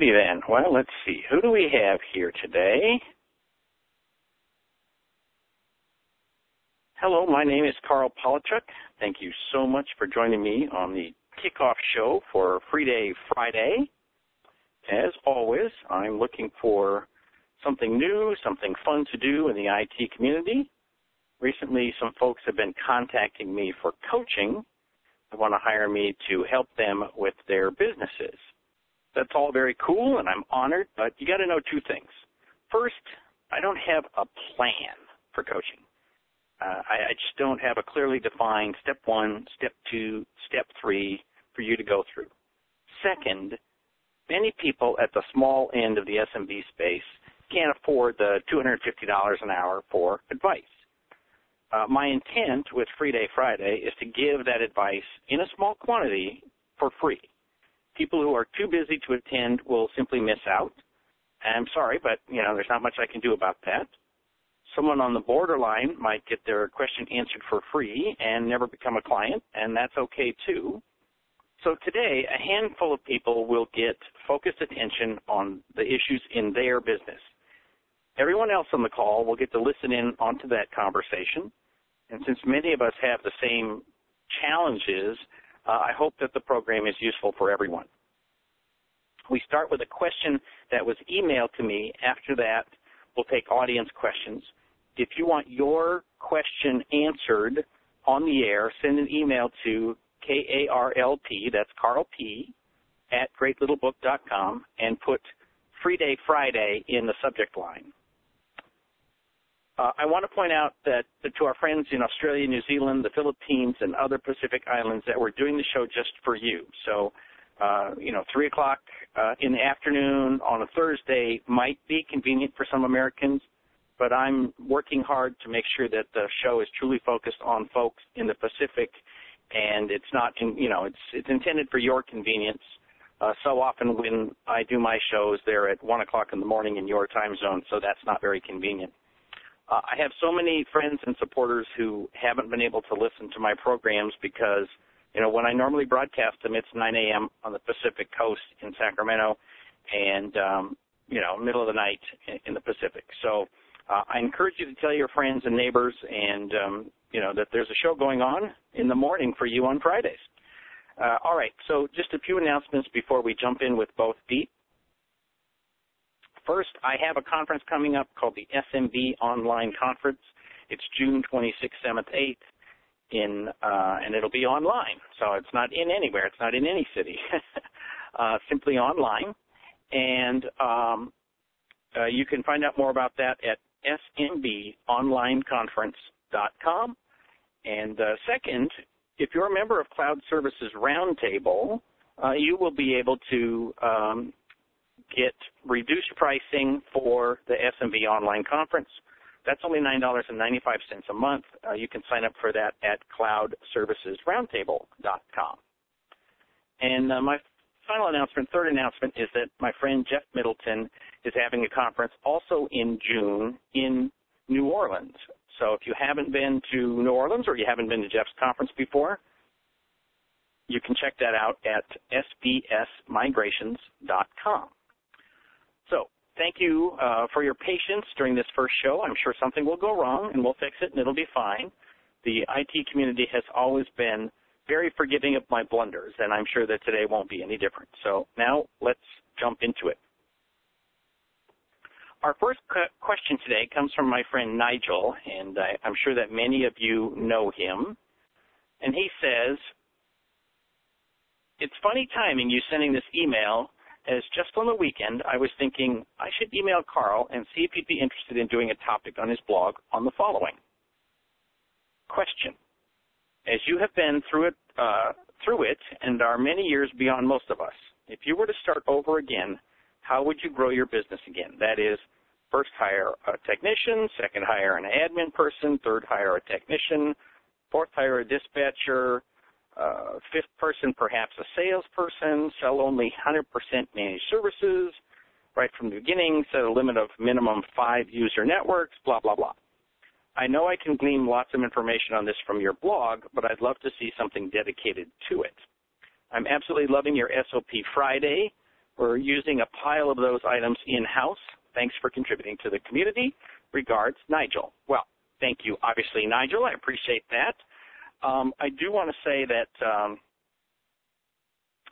righty then. Well, let's see. Who do we have here today? Hello, my name is Karl Palachuk. Thank you so much for joining me on the kickoff show for Free Day Friday. As always, I'm looking for something new, something fun to do in the IT community. Recently, some folks have been contacting me for coaching. They want to hire me to help them with their businesses. That's all very cool and I'm honored, but you got to know two things. First, I don't have a plan for coaching. Uh, I, I just don't have a clearly defined step one, step two, step three for you to go through. Second, many people at the small end of the SMB space can't afford the $250 an hour for advice. Uh, my intent with Free Day Friday is to give that advice in a small quantity for free. People who are too busy to attend will simply miss out. I'm sorry, but you know there's not much I can do about that. Someone on the borderline might get their question answered for free and never become a client, and that's okay too. So today, a handful of people will get focused attention on the issues in their business. Everyone else on the call will get to listen in onto that conversation. And since many of us have the same challenges, uh, I hope that the program is useful for everyone. We start with a question that was emailed to me. After that, we'll take audience questions. If you want your question answered on the air, send an email to K-A-R-L-P, that's Karl P, at greatlittlebook.com and put Free Day Friday in the subject line. Uh, I want to point out that to our friends in Australia, New Zealand, the Philippines, and other Pacific islands that we're doing the show just for you. So, uh, you know, 3 o'clock uh, in the afternoon on a Thursday might be convenient for some Americans, but I'm working hard to make sure that the show is truly focused on folks in the Pacific, and it's not, in, you know, it's it's intended for your convenience. Uh, so often when I do my shows, they're at 1 o'clock in the morning in your time zone, so that's not very convenient. Uh, I have so many friends and supporters who haven't been able to listen to my programs because, you know, when I normally broadcast them, it's 9 a.m. on the Pacific Coast in Sacramento, and um, you know, middle of the night in, in the Pacific. So uh, I encourage you to tell your friends and neighbors, and um, you know, that there's a show going on in the morning for you on Fridays. Uh, all right, so just a few announcements before we jump in with both Beat First, I have a conference coming up called the SMB Online Conference. It's June 26th, 7th, 8th in uh, and it'll be online. So it's not in anywhere. It's not in any city. uh, simply online. And um, uh, you can find out more about that at smbonlineconference.com. And uh, second, if you're a member of Cloud Services Roundtable, uh, you will be able to um, get reduced pricing for the SMB online conference. That's only $9.95 a month. Uh, you can sign up for that at cloudservicesroundtable.com. And uh, my final announcement, third announcement, is that my friend Jeff Middleton is having a conference also in June in New Orleans. So if you haven't been to New Orleans or you haven't been to Jeff's conference before, you can check that out at sbsmigrations.com. Thank you uh, for your patience during this first show. I'm sure something will go wrong, and we'll fix it, and it'll be fine. The IT community has always been very forgiving of my blunders, and I'm sure that today won't be any different. So now let's jump into it. Our first question today comes from my friend Nigel, and I, I'm sure that many of you know him. And he says, It's funny timing you sending this email as just on the weekend, I was thinking I should email Karl and see if he'd be interested in doing a topic on his blog on the following. Question. As you have been through it, uh, through it and are many years beyond most of us, if you were to start over again, how would you grow your business again? That is, first hire a technician, second hire an admin person, third hire a technician, fourth hire a dispatcher, uh, fifth person, perhaps a salesperson, sell only 100% managed services, right from the beginning, set a limit of minimum five user networks, blah, blah, blah. I know I can glean lots of information on this from your blog, but I'd love to see something dedicated to it. I'm absolutely loving your SOP Friday, We're using a pile of those items in-house. Thanks for contributing to the community. Regards, Nigel. Well, thank you, obviously, Nigel. I appreciate that. Um, I do want to say that, um,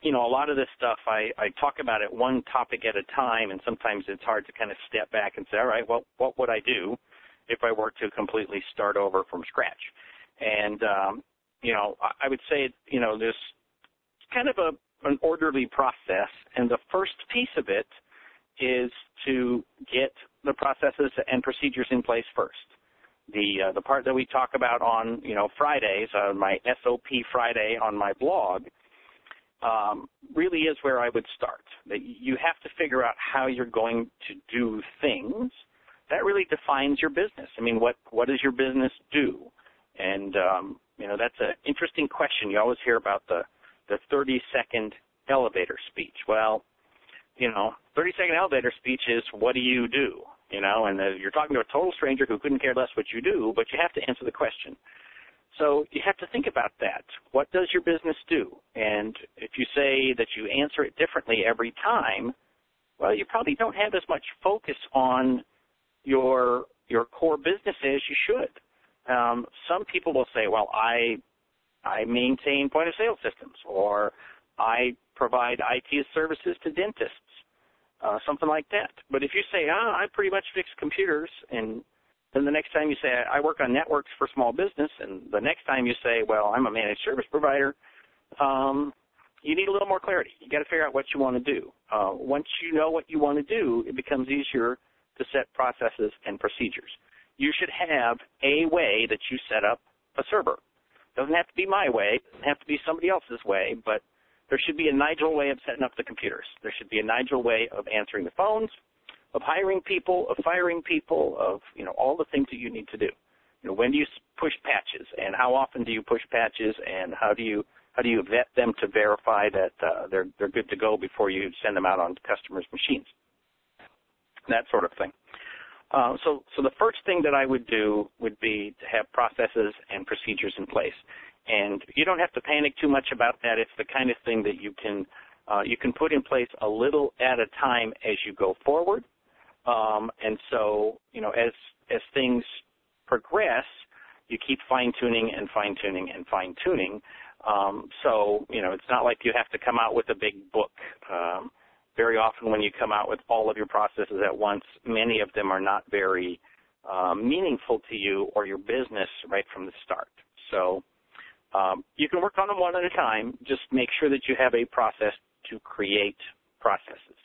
you know, a lot of this stuff I, I talk about it one topic at a time, and sometimes it's hard to kind of step back and say, all right, well, what would I do if I were to completely start over from scratch? And, um, you know, I would say, you know, there's kind of a an orderly process, and the first piece of it is to get the processes and procedures in place first. The uh, the part that we talk about on you know Fridays on my SOP Friday on my blog um, really is where I would start. That you have to figure out how you're going to do things. That really defines your business. I mean, what what does your business do? And um, you know that's an interesting question. You always hear about the the 30 second elevator speech. Well, you know, 30 second elevator speech is what do you do? You know, and you're talking to a total stranger who couldn't care less what you do, but you have to answer the question. So you have to think about that. What does your business do? And if you say that you answer it differently every time, well, you probably don't have as much focus on your your core business as you should. Um, some people will say, "Well, I I maintain point of sale systems, or I provide IT services to dentists, uh, something like that. But if you say, ah, I pretty much fix computers, and then the next time you say, I work on networks for small business, and the next time you say, well, I'm a managed service provider, um, you need a little more clarity. You got to figure out what you want to do. Uh, once you know what you want to do, it becomes easier to set processes and procedures. You should have a way that you set up a server. Doesn't have to be my way. Doesn't have to be somebody else's way, but there should be a Nigel way of setting up the computers. There should be a Nigel way of answering the phones, of hiring people, of firing people, of you know all the things that you need to do. You know, when do you push patches, and how often do you push patches, and how do you how do you vet them to verify that uh, they're they're good to go before you send them out on customers' machines? That sort of thing. Uh, so, so the first thing that I would do would be to have processes and procedures in place, and you don't have to panic too much about that. It's the kind of thing that you can uh, you can put in place a little at a time as you go forward. Um, and so, you know, as as things progress, you keep fine tuning and fine tuning and fine tuning. Um, so, you know, it's not like you have to come out with a big book. Um, very often when you come out with all of your processes at once, many of them are not very uh, meaningful to you or your business right from the start. So um, you can work on them one at a time. Just make sure that you have a process to create processes.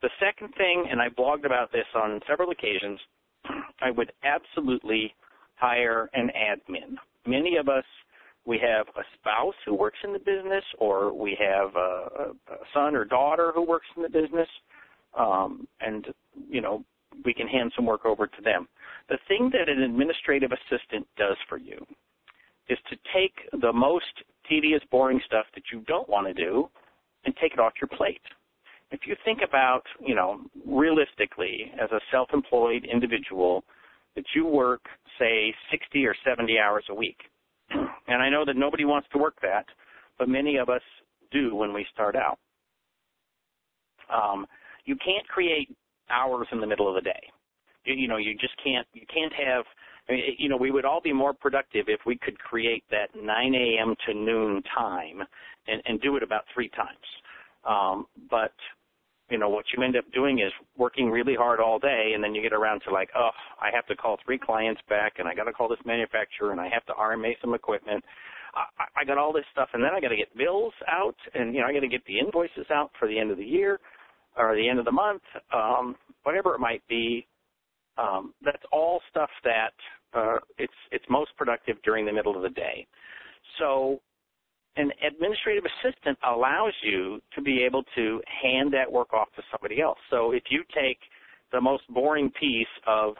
The second thing, and I blogged about this on several occasions, I would absolutely hire an admin. Many of us we have a spouse who works in the business, or we have a, a son or daughter who works in the business, um, and you know we can hand some work over to them. The thing that an administrative assistant does for you is to take the most tedious, boring stuff that you don't want to do and take it off your plate. If you think about, you know, realistically, as a self-employed individual, that you work, say, 60 or 70 hours a week and I know that nobody wants to work that, but many of us do when we start out. Um, you can't create hours in the middle of the day. You, you know, you just can't. You can't have. You know, we would all be more productive if we could create that 9 a.m. to noon time and, and do it about three times. Um, but you know, what you end up doing is working really hard all day and then you get around to like, oh, I have to call three clients back and I got to call this manufacturer and I have to RMA some equipment. I, I got all this stuff and then I got to get bills out and, you know, I got to get the invoices out for the end of the year or the end of the month, um, whatever it might be. Um, that's all stuff that uh, it's it's most productive during the middle of the day. So an administrative assistant allows you to be able to hand that work off to somebody else. So if you take the most boring piece of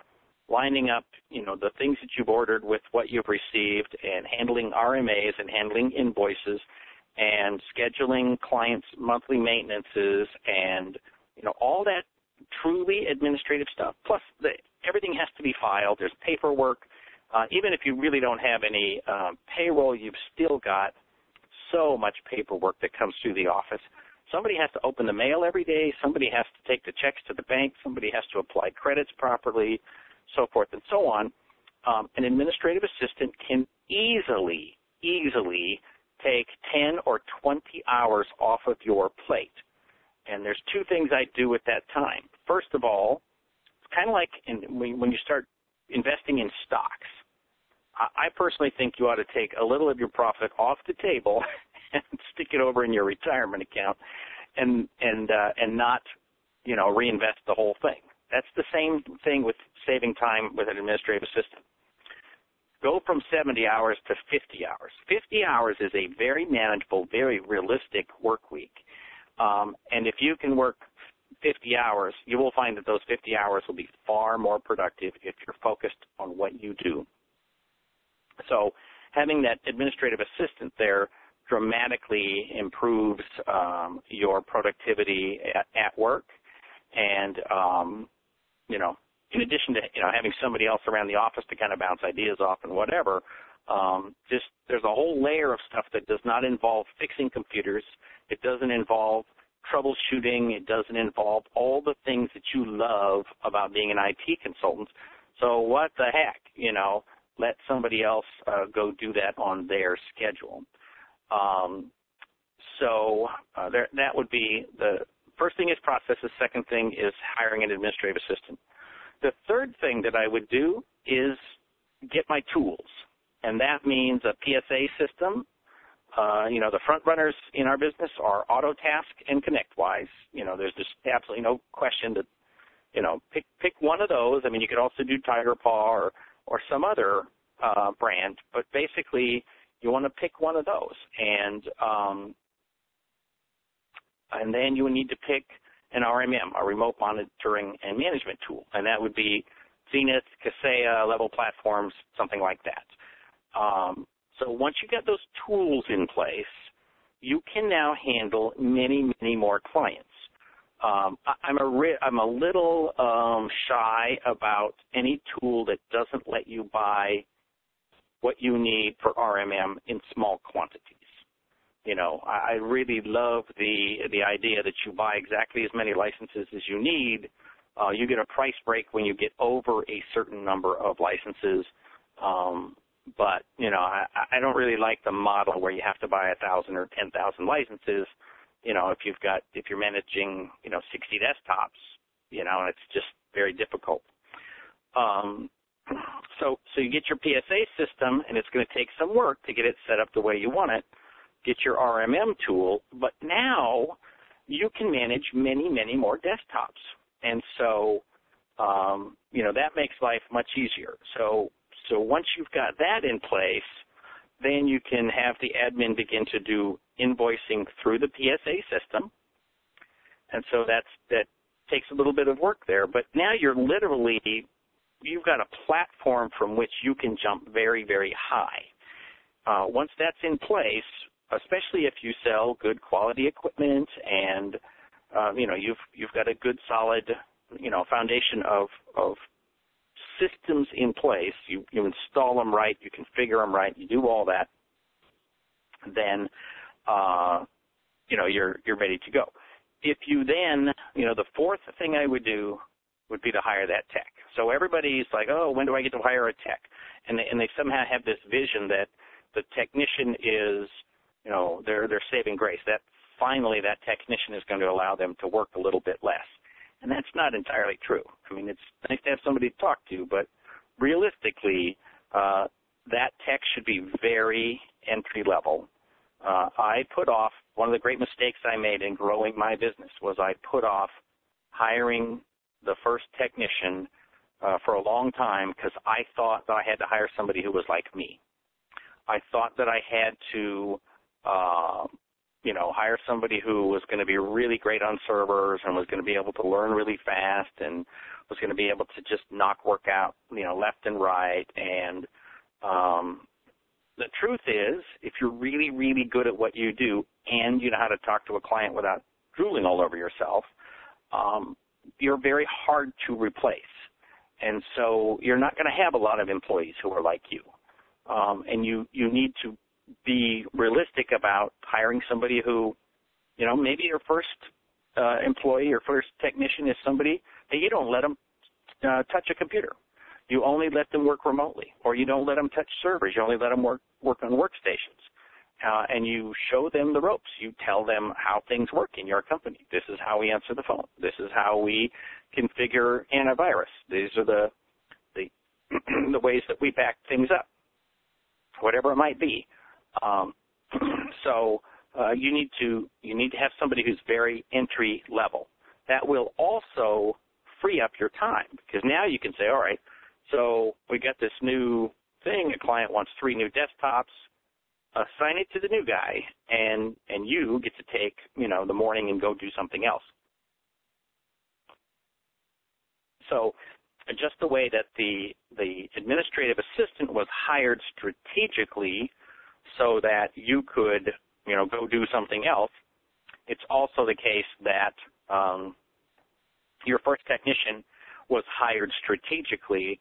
lining up, you know, the things that you've ordered with what you've received and handling RMAs and handling invoices and scheduling clients' monthly maintenances and, you know, all that truly administrative stuff. Plus, the, everything has to be filed. There's paperwork. Uh, even if you really don't have any um, payroll, you've still got so much paperwork that comes through the office. somebody has to open the mail every day, somebody has to take the checks to the bank, somebody has to apply credits properly, so forth and so on. Um, an administrative assistant can easily, easily take 10 or 20 hours off of your plate. And there's two things I do at that time. First of all, it's kind of like in, when you start investing in stocks. I personally think you ought to take a little of your profit off the table and stick it over in your retirement account, and and uh, and not, you know, reinvest the whole thing. That's the same thing with saving time with an administrative assistant. Go from 70 hours to 50 hours. 50 hours is a very manageable, very realistic work week. Um, and if you can work 50 hours, you will find that those 50 hours will be far more productive if you're focused on what you do. So having that administrative assistant there dramatically improves um, your productivity at, at work and um, you know in addition to you know having somebody else around the office to kind of bounce ideas off and whatever um, just there's a whole layer of stuff that does not involve fixing computers it doesn't involve troubleshooting it doesn't involve all the things that you love about being an IT consultant so what the heck you know let somebody else uh, go do that on their schedule. Um, so uh, there, that would be the first thing is processes. Second thing is hiring an administrative assistant. The third thing that I would do is get my tools, and that means a PSA system. Uh, you know, the front runners in our business are Autotask and ConnectWise. You know, there's just absolutely no question that, you know, pick pick one of those. I mean, you could also do TigerPaw or or some other uh, brand, but basically you want to pick one of those, and um, and then you would need to pick an RMM, a remote monitoring and management tool, and that would be Zenith, Kaseya, Level Platforms, something like that. Um, so once you get those tools in place, you can now handle many, many more clients. Um, I, I'm a ri- I'm a little um, shy about any tool that doesn't let you buy what you need for RMM in small quantities. You know, I, I really love the the idea that you buy exactly as many licenses as you need. Uh, you get a price break when you get over a certain number of licenses. Um, but you know, I, I don't really like the model where you have to buy a thousand or ten thousand licenses. You know, if you've got if you're managing you know 60 desktops, you know, it's just very difficult. Um, so so you get your PSA system, and it's going to take some work to get it set up the way you want it. Get your RMM tool, but now you can manage many many more desktops, and so um, you know that makes life much easier. So so once you've got that in place, then you can have the admin begin to do invoicing through the PSA system, and so that's that takes a little bit of work there. But now you're literally you've got a platform from which you can jump very, very high. Uh, once that's in place, especially if you sell good quality equipment and uh, you know you've you've got a good solid you know foundation of of systems in place, you you install them right, you configure them right, you do all that, then uh, you know you're you're ready to go. If you then you know the fourth thing I would do would be to hire that tech. So everybody's like, oh, when do I get to hire a tech? And they, and they somehow have this vision that the technician is, you know, they're they're saving grace. That finally that technician is going to allow them to work a little bit less. And that's not entirely true. I mean, it's nice to have somebody to talk to, but realistically, uh, that tech should be very entry level. Uh, I put off one of the great mistakes I made in growing my business was I put off hiring the first technician uh, for a long time because I thought that I had to hire somebody who was like me. I thought that I had to, uh, you know, hire somebody who was going to be really great on servers and was going to be able to learn really fast and was going to be able to just knock work out, you know, left and right. And um, the truth is, if you're really, really good at what you do and you know how to talk to a client without drooling all over yourself, um, you're very hard to replace. And so you're not going to have a lot of employees who are like you. Um, and you, you need to be realistic about hiring somebody who You know, maybe your first uh, employee or first technician is somebody that you don't let them uh, touch a computer. You only let them work remotely, or you don't let them touch servers. You only let them work work on workstations, uh, and you show them the ropes. You tell them how things work in your company. This is how we answer the phone. This is how we configure antivirus. These are the the the ways that we back things up, whatever it might be. Um, so uh, you need to you need to have somebody who's very entry level. That will also free up your time because now you can say, all right, so we got this new thing. A client wants three new desktops. Assign it to the new guy, and and you get to take you know the morning and go do something else. So just the way that the the administrative assistant was hired strategically so that you could you know go do something else it's also the case that um, your first technician was hired strategically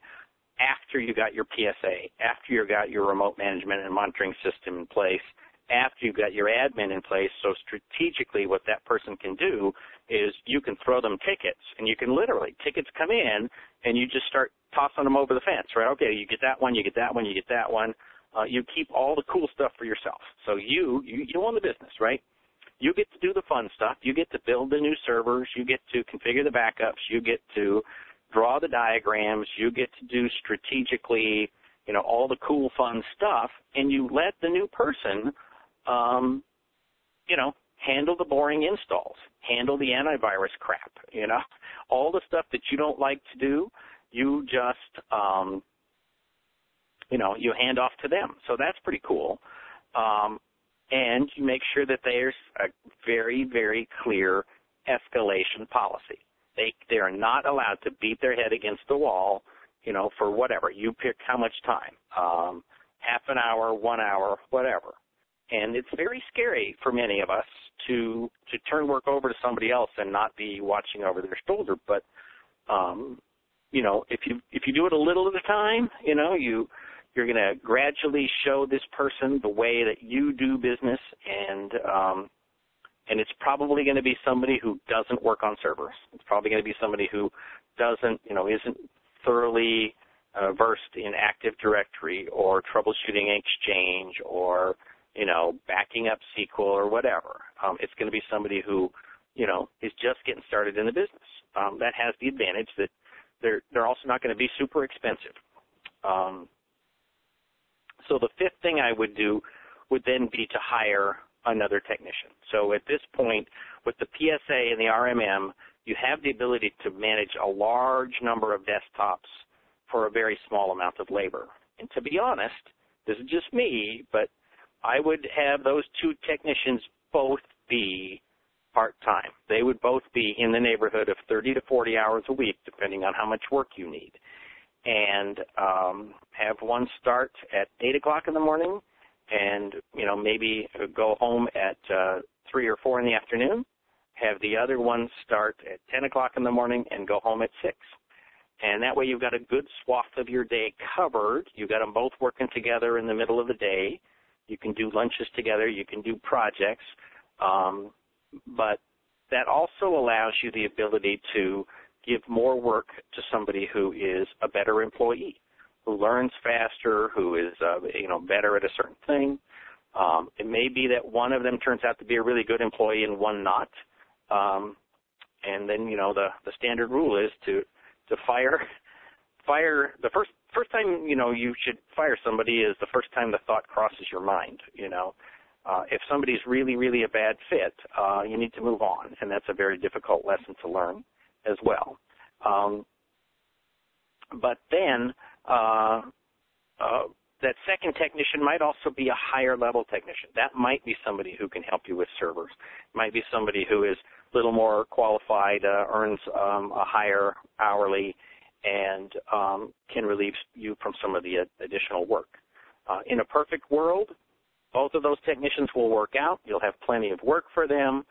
after you got your PSA, after you got your remote management and monitoring system in place, after you got your admin in place. So strategically, what that person can do is you can throw them tickets, and you can literally tickets come in, and you just start tossing them over the fence, right? Okay, you get that one, you get that one, you get that one. Uh, you keep all the cool stuff for yourself. So you, you you own the business, right? You get to do the fun stuff. You get to build the new servers. You get to configure the backups. You get to draw the diagrams. You get to do strategically, you know, all the cool, fun stuff, and you let the new person, um, you know, handle the boring installs, handle the antivirus crap, you know, all the stuff that you don't like to do, you just, um, you know, you hand off to them. So that's pretty cool. Um, and you make sure that there's a very, very clear escalation policy. They they are not allowed to beat their head against the wall, you know, for whatever. You pick how much time, um, half an hour, one hour, whatever. And it's very scary for many of us to to turn work over to somebody else and not be watching over their shoulder. But um, you know, if you if you do it a little at a time, you know, you you're going to gradually show this person the way that you do business and um, and it's probably going to be somebody who doesn't work on servers. It's probably going to be somebody who doesn't, you know, isn't thoroughly uh, versed in Active Directory or troubleshooting Exchange or, you know, backing up SQL or whatever. Um, it's going to be somebody who, you know, is just getting started in the business. Um, that has the advantage that they're they're also not going to be super expensive. Um, so the fifth thing I would do would then be to hire another technician. So at this point, with the PSA and the RMM, you have the ability to manage a large number of desktops for a very small amount of labor. And to be honest, this is just me, but I would have those two technicians both be part-time. They would both be in the neighborhood of 30 to 40 hours a week, depending on how much work you need. And um, have one start at 8 o'clock in the morning and you know maybe go home at uh, three or four in the afternoon. Have the other one start at 10 o'clock in the morning and go home at six. And that way you've got a good swath of your day covered. You've got them both working together in the middle of the day. You can do lunches together. You can do projects. Um, but that also allows you the ability to give more work to somebody who is a better employee who learns faster, who is uh, you know better at a certain thing. Um, it may be that one of them turns out to be a really good employee and one not. Um, and then you know the the standard rule is to to fire fire the first first time you know you should fire somebody is the first time the thought crosses your mind. You know. Uh, if somebody's really, really a bad fit, uh, you need to move on, and that's a very difficult lesson to learn as well. Um, but then uh, uh, that second technician might also be a higher level technician. That might be somebody who can help you with servers. Might be somebody who is a little more qualified, uh, earns um, a higher hourly, and um, can relieve you from some of the additional work. Uh, in a perfect world, both of those technicians will work out. You'll have plenty of work for them.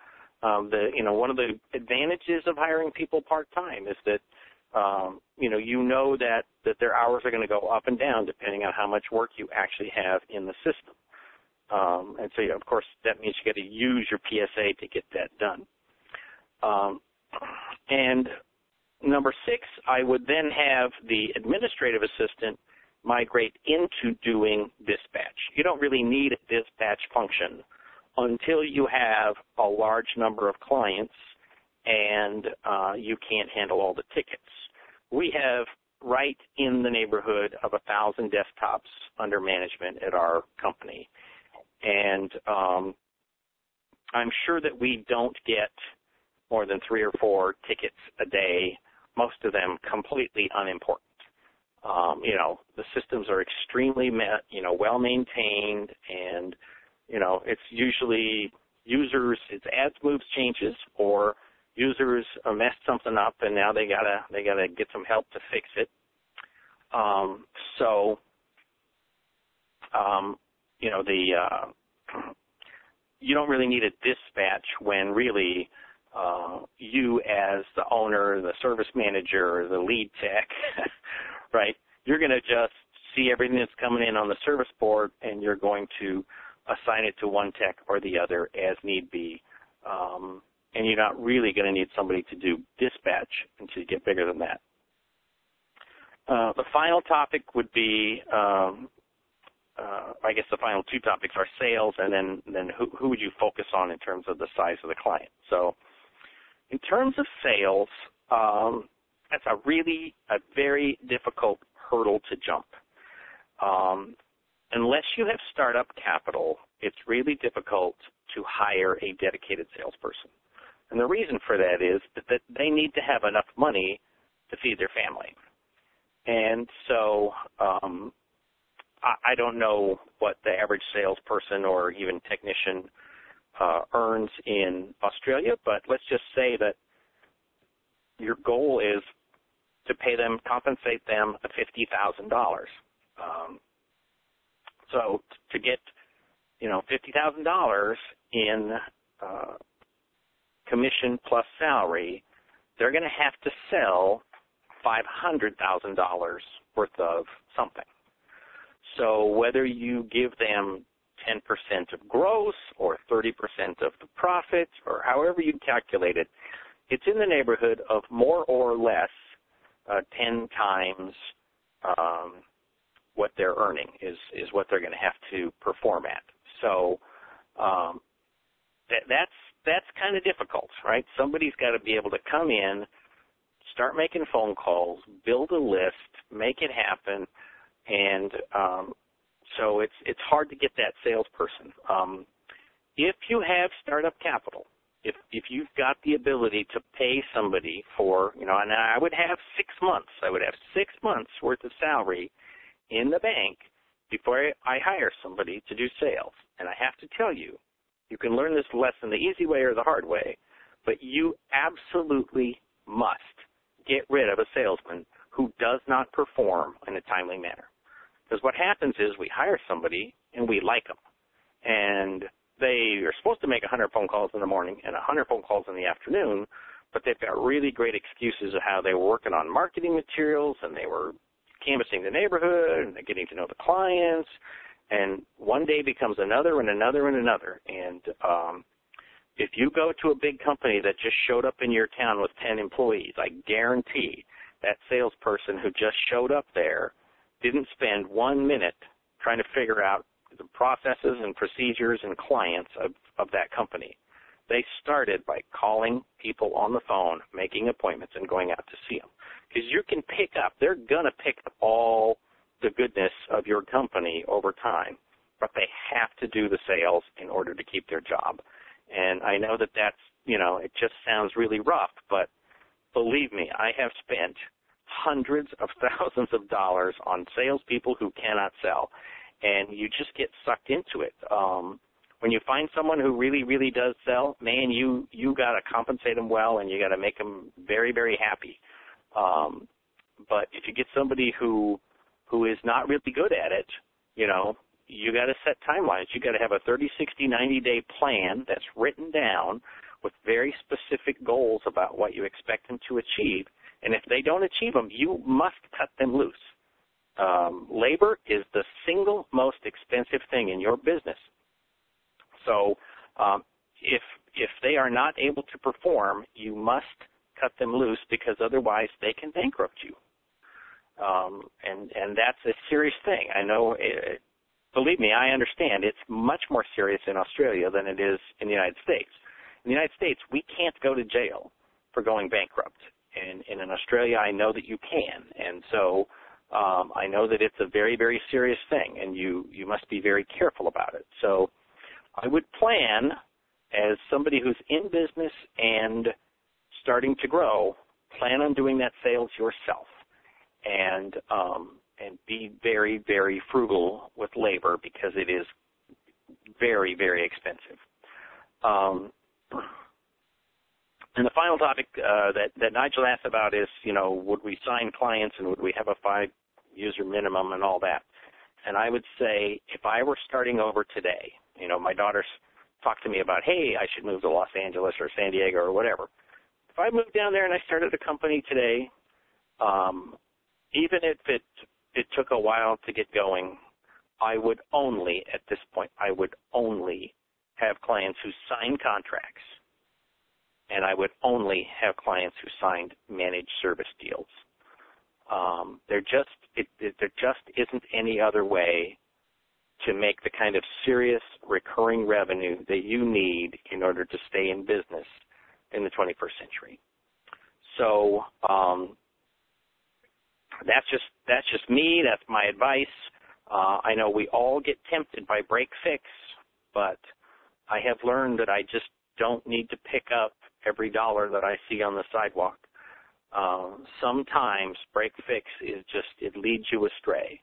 Um, the you know one of the advantages of hiring people part time is that um, you know, you know that, that their hours are going to go up and down depending on how much work you actually have in the system. Um, and so, of course, that means you got to use your PSA to get that done. Um, and number six, I would then have the administrative assistant migrate into doing dispatch. You don't really need a dispatch function until you have a large number of clients and uh, you can't handle all the tickets. We have right in the neighborhood of a thousand desktops under management at our company, and um, I'm sure that we don't get more than three or four tickets a day. Most of them completely unimportant. Um, you know, the systems are extremely, you know, well maintained, and you know, it's usually users, it's ads moves changes, or users messed something up, and now they gotta they gotta get some help to fix it. Um, so, um, you know, the uh, you don't really need a dispatch when really uh, you as the owner, the service manager, the lead tech, right? You're going to just see everything that's coming in on the service board, and you're going to assign it to one tech or the other as need be. Um, and you're not really going to need somebody to do dispatch until you get bigger than that. Uh, the final topic would be, um, uh, I guess the final two topics are sales, and then then who, who would you focus on in terms of the size of the client. So, in terms of sales, um, that's a really a very difficult hurdle to jump. Um, unless you have startup capital, it's really difficult to hire a dedicated salesperson. And the reason for that is that they need to have enough money to feed their family. And so um, I, I don't know what the average salesperson or even technician uh, earns in Australia, but let's just say that your goal is to pay them, compensate them fifty thousand um, dollars. So to get, you know, fifty thousand dollars in uh, commission plus salary, they're going to have to sell $500,000 worth of something. So whether you give them 10% of gross or 30% of the profit or however you calculate it, it's in the neighborhood of more or less uh, 10 times um, what they're earning is, is what they're going to have to perform at. So um, that, that's that's kind of difficult, right? Somebody's got to be able to come in, start making phone calls, build a list, make it happen, and um, so it's it's hard to get that salesperson. Um, if you have startup capital, if if you've got the ability to pay somebody for, you know, and I would have six months, I would have six months worth of salary in the bank before I hire somebody to do sales. And I have to tell you, you can learn this lesson the easy way or the hard way, but you absolutely must get rid of a salesman who does not perform in a timely manner. Because what happens is we hire somebody and we like them. And they are supposed to make 100 phone calls in the morning and 100 phone calls in the afternoon, but they've got really great excuses of how they were working on marketing materials and they were canvassing the neighborhood and getting to know the clients and one day becomes another and another and another. And um, if you go to a big company that just showed up in your town with 10 employees, I guarantee that salesperson who just showed up there didn't spend one minute trying to figure out the processes and procedures and clients of, of that company. They started by calling people on the phone, making appointments, and going out to see them. Because you can pick up, they're going to pick up all the goodness of your company over time, but they have to do the sales in order to keep their job. And I know that that's, you know, it just sounds really rough, but believe me, I have spent hundreds of thousands of dollars on salespeople who cannot sell, and you just get sucked into it. Um, when you find someone who really, really does sell, man, you you got to compensate them well, and you got to make them very, very happy. Um, but if you get somebody who who is not really good at it, you know, you got to set timelines. You got to have a 30, 60, 90 day plan that's written down with very specific goals about what you expect them to achieve. And if they don't achieve them, you must cut them loose. Um, labor is the single most expensive thing in your business. So um, if if they are not able to perform, you must cut them loose because otherwise they can bankrupt you. Um, and and that's a serious thing. I know. It, believe me, I understand. It's much more serious in Australia than it is in the United States. In the United States, we can't go to jail for going bankrupt, and, and in Australia, I know that you can. And so um, I know that it's a very very serious thing, and you you must be very careful about it. So I would plan as somebody who's in business and starting to grow, plan on doing that sales yourself and um, and be very very frugal with labor because it is very very expensive. Um, and the final topic uh, that that Nigel asked about is you know would we sign clients and would we have a five user minimum and all that. And I would say if I were starting over today, you know my daughter's talked to me about hey I should move to Los Angeles or San Diego or whatever. If I moved down there and I started a company today, um, even if it it took a while to get going, I would only at this point I would only have clients who signed contracts, and I would only have clients who signed managed service deals. Um, there just it, it, there just isn't any other way to make the kind of serious recurring revenue that you need in order to stay in business in the 21st century. So um, that's just that's just me. That's my advice. Uh, I know we all get tempted by break fix, but I have learned that I just don't need to pick up every dollar that I see on the sidewalk. Um, sometimes break fix is just it leads you astray.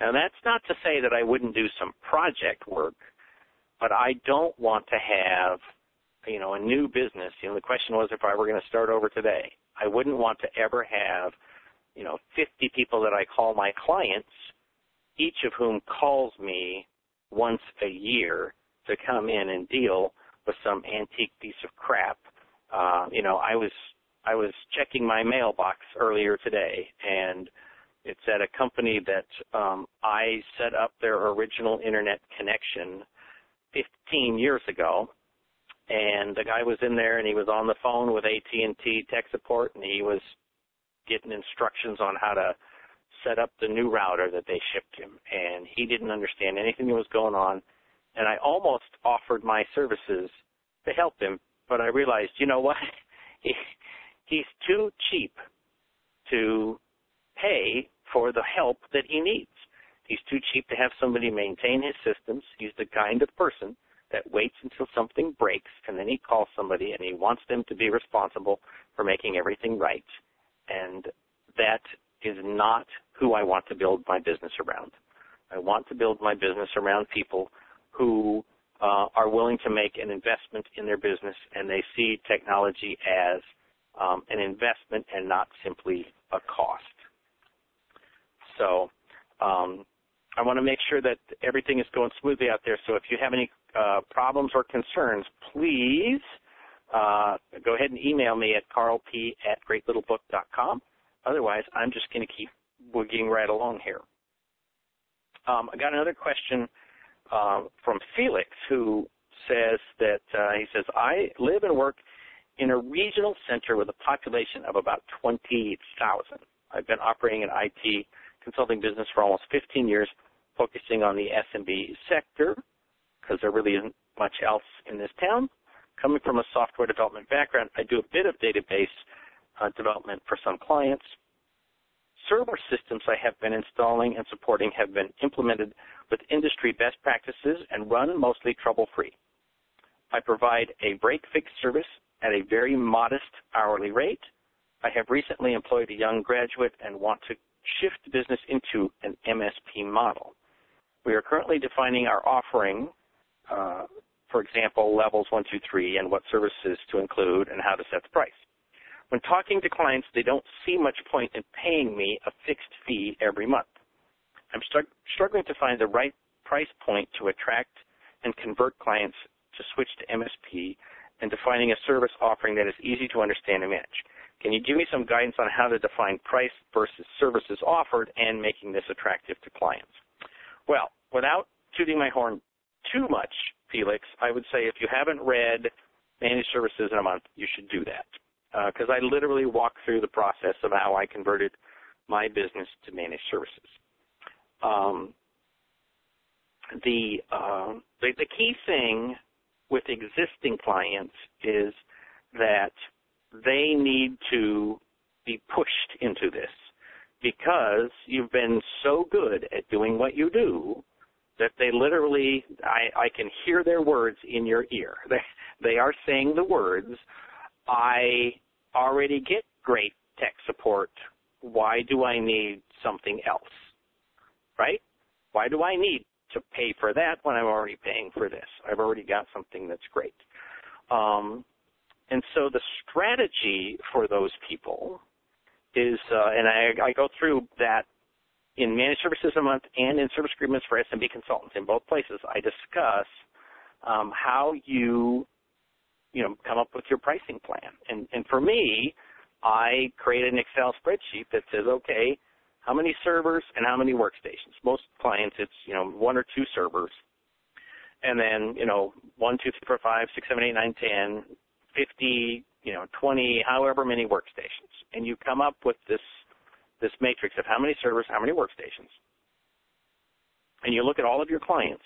Now that's not to say that I wouldn't do some project work, but I don't want to have, you know, a new business. You know, the question was if I were going to start over today, I wouldn't want to ever have you know, 50 people that I call my clients, each of whom calls me once a year to come in and deal with some antique piece of crap. Uh, you know, I was I was checking my mailbox earlier today, and it's at a company that um, I set up their original internet connection 15 years ago. And the guy was in there, and he was on the phone with AT&T tech support, and he was getting instructions on how to set up the new router that they shipped him, and he didn't understand anything that was going on. And I almost offered my services to help him, but I realized, you know what? he, he's too cheap to pay for the help that he needs. He's too cheap to have somebody maintain his systems. He's the kind of person that waits until something breaks and then he calls somebody and he wants them to be responsible for making everything right and that is not who I want to build my business around. I want to build my business around people who uh, are willing to make an investment in their business and they see technology as um, an investment and not simply a cost. So um, I want to make sure that everything is going smoothly out there. So if you have any uh, problems or concerns, please uh, go ahead and email me at carlp at greatlittlebook.com. Otherwise, I'm just going to keep boogieing right along here. Um, I got another question uh, from Felix who says that uh, he says I live and work in a regional center with a population of about 20,000. I've been operating an IT consulting business for almost 15 years, focusing on the SMB sector because there really isn't much else in this town coming from a software development background, I do a bit of database uh, development for some clients. Server systems I have been installing and supporting have been implemented with industry best practices and run mostly trouble-free. I provide a break-fix service at a very modest hourly rate. I have recently employed a young graduate and want to shift the business into an MSP model. We are currently defining our offering uh, for example, levels one, two, three, and what services to include and how to set the price. When talking to clients, they don't see much point in paying me a fixed fee every month. I'm stru- struggling to find the right price point to attract and convert clients to switch to MSP and defining a service offering that is easy to understand and manage. Can you give me some guidance on how to define price versus services offered and making this attractive to clients? Well, without tooting my horn too much, Felix, I would say if you haven't read Managed Services in a Month, you should do that. Because uh, I literally walk through the process of how I converted my business to managed services. Um, the, uh, the the key thing with existing clients is that they need to be pushed into this because you've been so good at doing what you do that they literally I, I can hear their words in your ear. They they are saying the words, I already get great tech support. Why do I need something else? Right? Why do I need to pay for that when I'm already paying for this? I've already got something that's great. Um, and so the strategy for those people is, uh, and I, I go through that in managed services a month and in service agreements for SMB consultants. In both places, I discuss um, how you, you know, come up with your pricing plan. And, and for me, I create an Excel spreadsheet that says, okay, how many servers and how many workstations? Most clients, it's you know one or two servers, and then you know one, two, three, four, five, six, seven, eight, nine, ten, fifty, you know, twenty, however many workstations, and you come up with this this matrix of how many servers, how many workstations, and you look at all of your clients,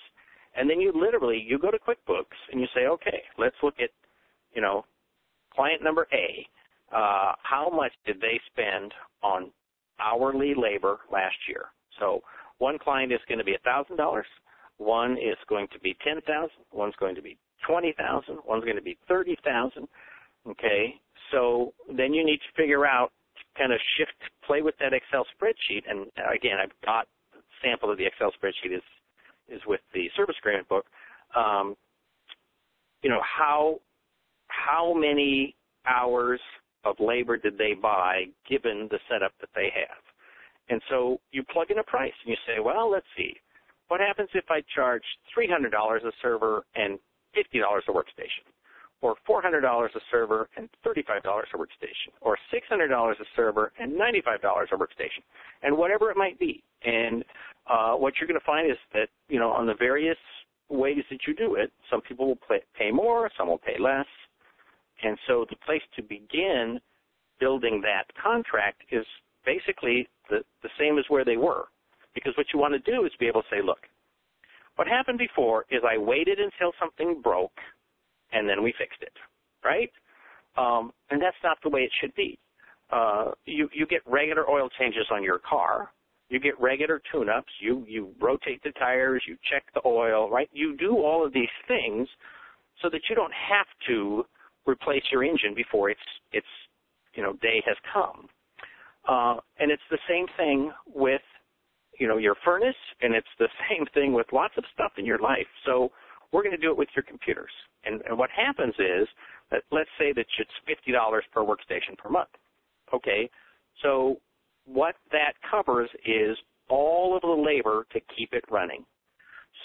and then you literally you go to QuickBooks and you say, okay, let's look at, you know, client number A. Uh, how much did they spend on hourly labor last year? So one client is going to be $1,000, one is going to be 10,000, one's going to be 20,000, one's going to be 30,000. Okay, so then you need to figure out kind of shift, play with that Excel spreadsheet. And again, I've got a sample of the Excel spreadsheet is is with the service agreement book. Um, you know how how many hours of labor did they buy given the setup that they have? And so you plug in a price and you say, well, let's see, what happens if I charge $300 a server and $50 a workstation? or $400 a server and $35 a workstation, or $600 a server and $95 a workstation, and whatever it might be. And uh, what you're going to find is that, you know, on the various ways that you do it, some people will pay, pay more, some will pay less. And so the place to begin building that contract is basically the, the same as where they were. Because what you want to do is be able to say, look, what happened before is I waited until something broke and then we fixed it, right? Um, and that's not the way it should be. Uh, you you get regular oil changes on your car. You get regular tune-ups. You you rotate the tires. You check the oil, right? You do all of these things so that you don't have to replace your engine before its its you know day has come. Uh, and it's the same thing with you know your furnace, and it's the same thing with lots of stuff in your life. So we're going to do it with your computers. And, and what happens is that let's say that it's fifty dollars per workstation per month. Okay, so what that covers is all of the labor to keep it running.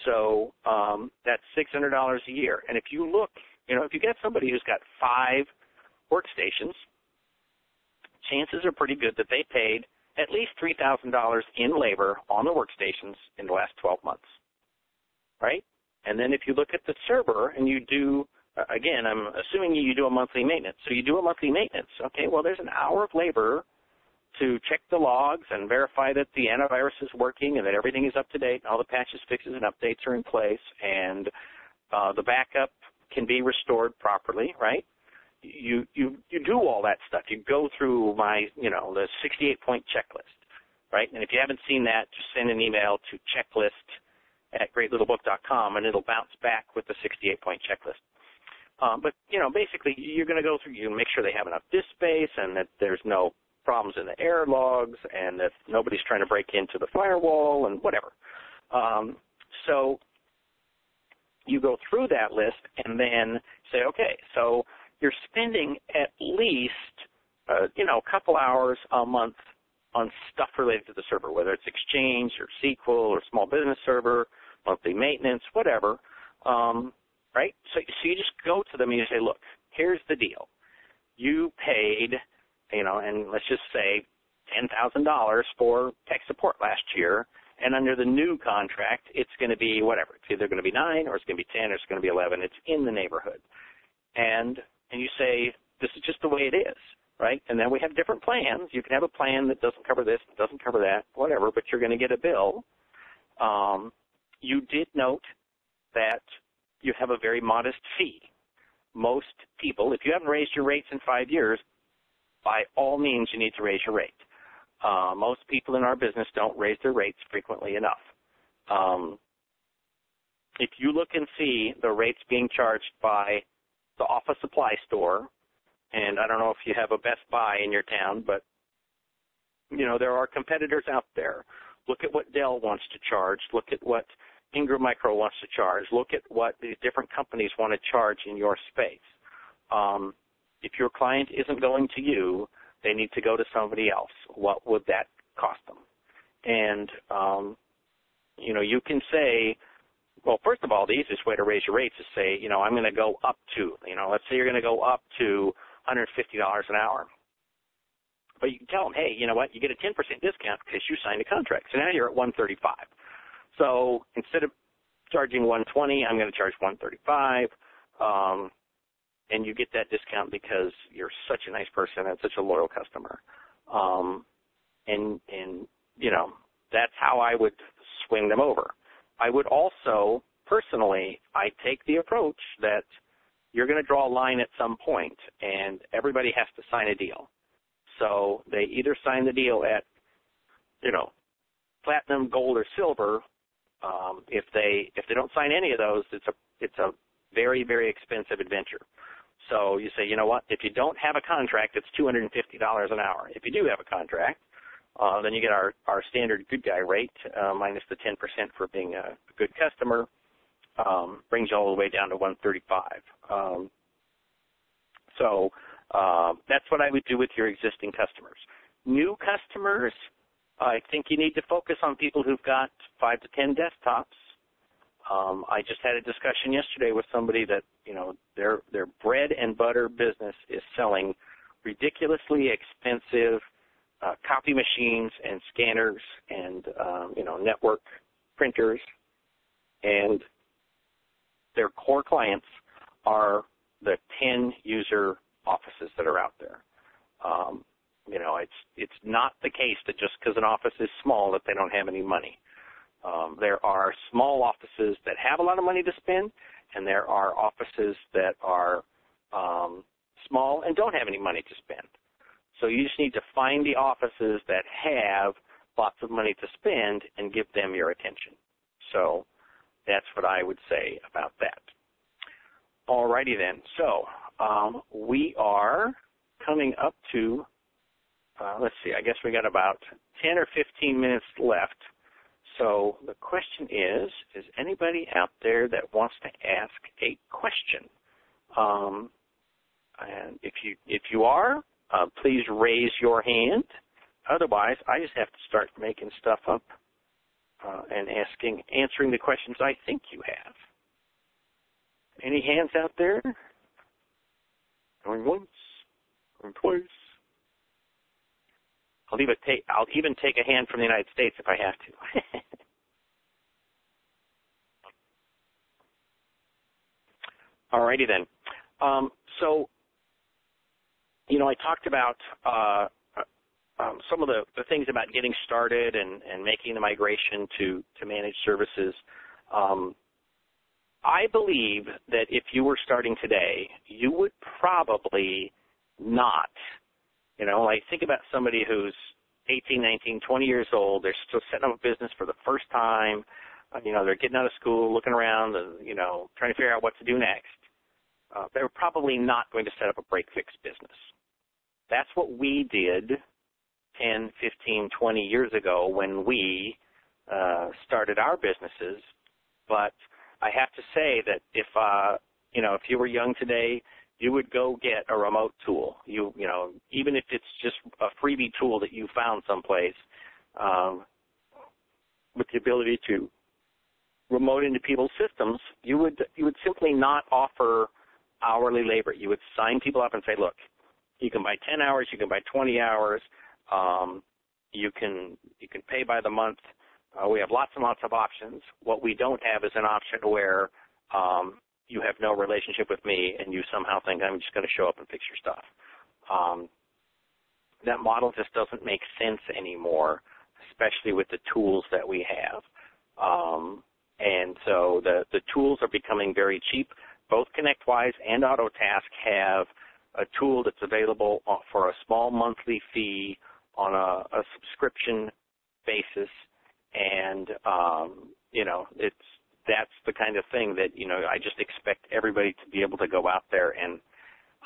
So um, that's six hundred dollars a year. And if you look, you know, if you get somebody who's got five workstations, chances are pretty good that they paid at least three thousand dollars in labor on the workstations in the last twelve months. Right? And then if you look at the server and you do, uh, again, I'm assuming you do a monthly maintenance. So you do a monthly maintenance. Okay, well, there's an hour of labor to check the logs and verify that the antivirus is working and that everything is up to date, and all the patches, fixes, and updates are in place, and uh, the backup can be restored properly, right? You you you do all that stuff. You go through my you know the 68 point checklist, right? And if you haven't seen that, just send an email to checklist at greatlittlebook.com, and it'll bounce back with the 68-point checklist. Um, but you know, basically, you're going to go through. You make sure they have enough disk space, and that there's no problems in the error logs, and that nobody's trying to break into the firewall, and whatever. Um, so you go through that list, and then say, okay, so you're spending at least, uh, you know, a couple hours a month on stuff related to the server, whether it's Exchange or SQL or Small Business Server, monthly maintenance, whatever. Um, right? So, so you just go to them and you say, look, here's the deal. You paid, you know, and let's just say $10,000 for tech support last year, And under the new contract, it's going to be whatever. It's either going to be nine, or it's going to be ten, or it's going to be eleven. It's in the neighborhood. And and you say this is just the way it is, right? And then we have different plans. You can have a plan that doesn't cover this, doesn't cover that, whatever, but you're going to get a bill. Um, you did note that you have a very modest fee. Most people, if you haven't raised your rates in five years, by all means you need to raise your rate. Uh, most people in our business don't raise their rates frequently enough. Um, if you look and see the rates being charged by the office supply store, and I don't know if you have a Best Buy in your town, but you know there are competitors out there. Look at what Dell wants to charge. Look at what Ingram Micro wants to charge. Look at what these different companies want to charge in your space. Um, if your client isn't going to you, they need to go to somebody else. What would that cost them? And um, you know, you can say, well, first of all, the easiest way to raise your rates is say, you know, I'm going to go up to, you know, let's say you're going to go up to $150 an hour. But you can tell them, hey, you know what, you get a 10% discount because you signed a contract. So now you're at 135. So instead of charging 120, I'm going to charge 135. Um, and you get that discount because you're such a nice person and such a loyal customer. Um, and and you know that's how I would swing them over. I would also personally I take the approach that you're going to draw a line at some point, and everybody has to sign a deal. So they either sign the deal at you know platinum, gold, or silver. Um, if they if they don't sign any of those, it's a it's a very very expensive adventure. So you say, you know what? If you don't have a contract, it's two hundred and fifty dollars an hour. If you do have a contract, uh, then you get our our standard good guy rate uh, minus the ten percent for being a, good customer. Um, brings you all the way down to one thirty five. Um, so uh, that's what I would do with your existing customers. New customers, I think you need to focus on people who've got five to ten desktops um, I just had a discussion yesterday with somebody that you know their their bread and butter business is selling ridiculously expensive uh, copy machines and scanners and um, you know network printers, and their core clients are the 10 user offices that are out there. Um, you know, it's it's not the case that just because an office is small that they don't have any money. Um, there are small offices that have a lot of money to spend, and there are offices that are um, small and don't have any money to spend. So you just need to find the offices that have lots of money to spend and give them your attention. So that's what I would say about that. Alrighty then. So um, we are coming up to, uh, let's see, I guess we got about 10 or 15 minutes left so the question is, is anybody out there that wants to ask a question? Um, and if you if you are, uh, please raise your hand. Otherwise, I just have to start making stuff up uh, and asking, answering the questions I think you have. Any hands out there? Going once, going twice. I'll even take I'll even take a hand from the United States if I have to. Alrighty then. Um, so, you know, I talked about uh, uh, um, some of the, the, things about getting started and, and, making the migration to to managed services. Um, I believe that if you were starting today, you would probably not you know, like think about somebody who's 18, 19, 20 years old. They're still setting up a business for the first time. Uh, you know, they're getting out of school, looking around, and you know, trying to figure out what to do next. Uh, they're probably not going to set up a break fix business. That's what we did 10, 15, 20 years ago when we uh, started our businesses. But I have to say that if uh, you know, if you were young today, you would go get a remote tool. You you know, even if it's just a freebie tool that you found someplace, um, with the ability to remote into people's systems, you would you would simply not offer hourly labor. You would sign people up and say, look, you can buy 10 hours, you can buy 20 hours, um, you can you can pay by the month, Uh, we have lots and lots of options. What we don't have is an option where um, you have no relationship with me and you somehow think I'm just going to show up and fix your stuff. Um, that model just doesn't make sense anymore, especially with the tools that we have. Um, and so the, the tools are becoming very cheap. Both ConnectWise and Autotask have a tool that's available for a small monthly fee on a, a subscription basis, and um, you know it's that's the kind of thing that you know I just expect everybody to be able to go out there and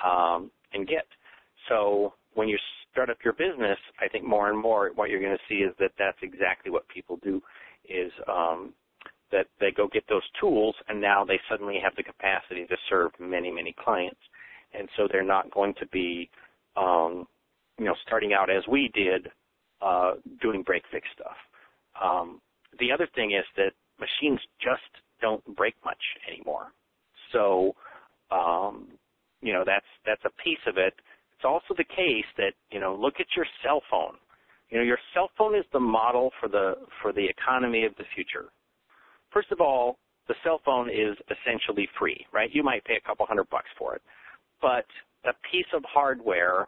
um, and get. So when you start up your business, I think more and more what you're going to see is that that's exactly what people do is um, that they go get those tools and now they suddenly have the capacity to serve many many clients, and so they're not going to be um, you know starting out as we did uh, doing break fix stuff. Um, the other thing is that machines just don't break much anymore. So, um, you know, that's that's a piece of it. It's also the case that you know, look at your cell phone. You know, your cell phone is the model for the for the economy of the future. First of all, the cell phone is essentially free, right? You might pay a couple hundred bucks for it, but a piece of hardware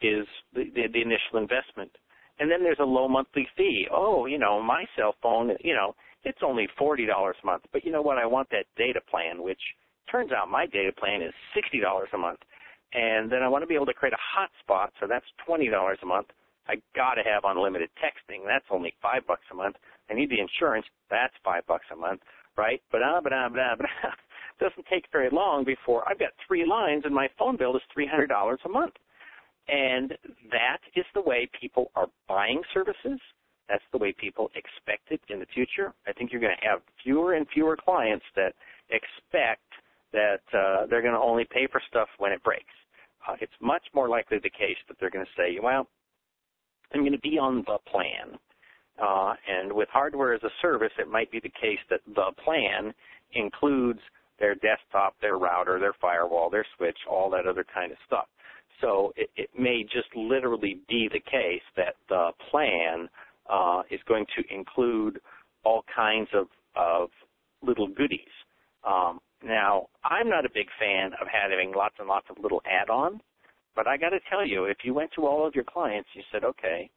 is the, the, the initial investment. And then there's a low monthly fee. Oh, you know, my cell phone, you know, it's only $40 a month. But you know what? I want that data plan, which turns out my data plan is $60 a month. And then I want to be able to create a hotspot, so that's $20 a month. I got to have unlimited texting. That's only 5 bucks a month. I need the insurance. That's 5 bucks a month, right? But ah, but ah, but ah, but doesn't take very long before I've got three lines and my phone bill is $300 a month. And that is the way people are buying services. That's the way people expect it in the future. I think you're going to have fewer and fewer clients that expect that uh, they're going to only pay for stuff when it breaks. Uh, it's much more likely the case that they're going to say, well, I'm going to be on the plan. Uh, and with hardware as a service, it might be the case that the plan includes their desktop, their router, their firewall, their switch, all that other kind of stuff. So it, it may just literally be the case that the plan uh, is going to include all kinds of, of little goodies. Um, now, I'm not a big fan of having lots and lots of little add-ons, but I got to tell you, if you went to all of your clients, you said, okay,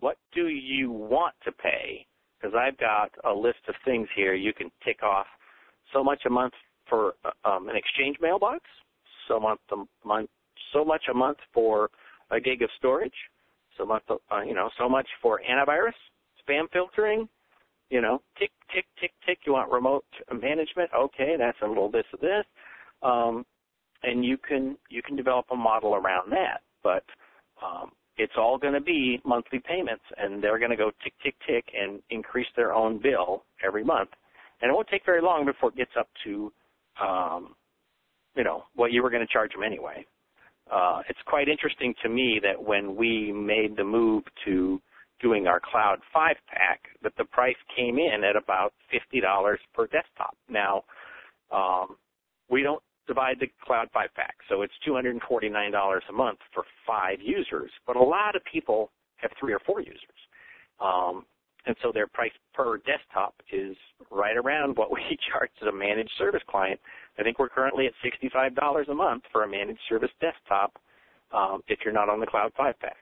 what do you want to pay? Because I've got a list of things here you can tick off so much a month for uh, um, an exchange mailbox, so much a month so much a month for a gig of storage, so much, uh, you know, so much for antivirus, spam filtering, you know, tick, tick, tick, tick. You want remote management? Okay, that's a little bit of this, um, and you can you can develop a model around that. But um, it's all going to be monthly payments, and they're going to go tick, tick, tick, and increase their own bill every month. And it won't take very long before it gets up to, um, you know, what you were going to charge them anyway uh, it's quite interesting to me that when we made the move to doing our Cloud 5 pack, that the price came in at about $50 per desktop. Now, um, we don't divide the Cloud 5 pack, so it's $249 a month for five users, but a lot of people have three or four users. Um, and so their price per desktop is right around what we charge as a managed service client. I think we're currently at $65 a month for a managed service desktop um, if you're not on the Cloud 5 pack.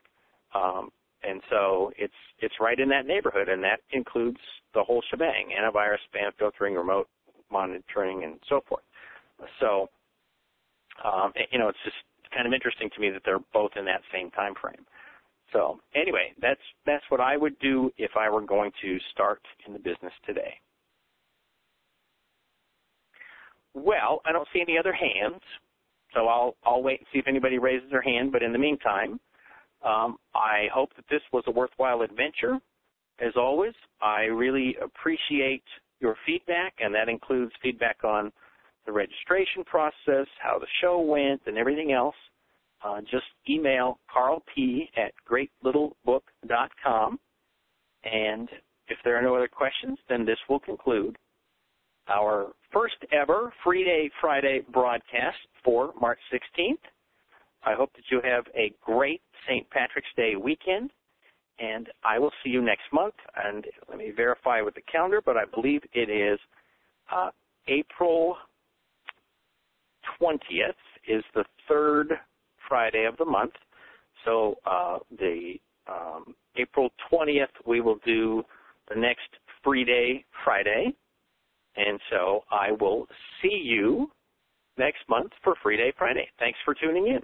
Um, and so it's it's right in that neighborhood, and that includes the whole shebang: antivirus, spam filtering, remote monitoring, and so forth. So, um, you know, it's just kind of interesting to me that they're both in that same time frame. So anyway, that's that's what I would do if I were going to start in the business today. Well, I don't see any other hands, so I'll I'll wait and see if anybody raises their hand. But in the meantime, um, I hope that this was a worthwhile adventure. As always, I really appreciate your feedback, and that includes feedback on the registration process, how the show went, and everything else uh, just email Karl P at greatlittlebook.com. And if there are no other questions, then this will conclude our first ever Free Day Friday broadcast for March 16th. I hope that you have a great St. Patrick's Day weekend. and I will see you next month. And let me verify with the calendar, but I believe it is uh, April 20th is the third Friday of the month. So uh, the um, April 20th, we will do the next free day Friday. And so I will see you next month for Free Day Friday. Thanks for tuning in.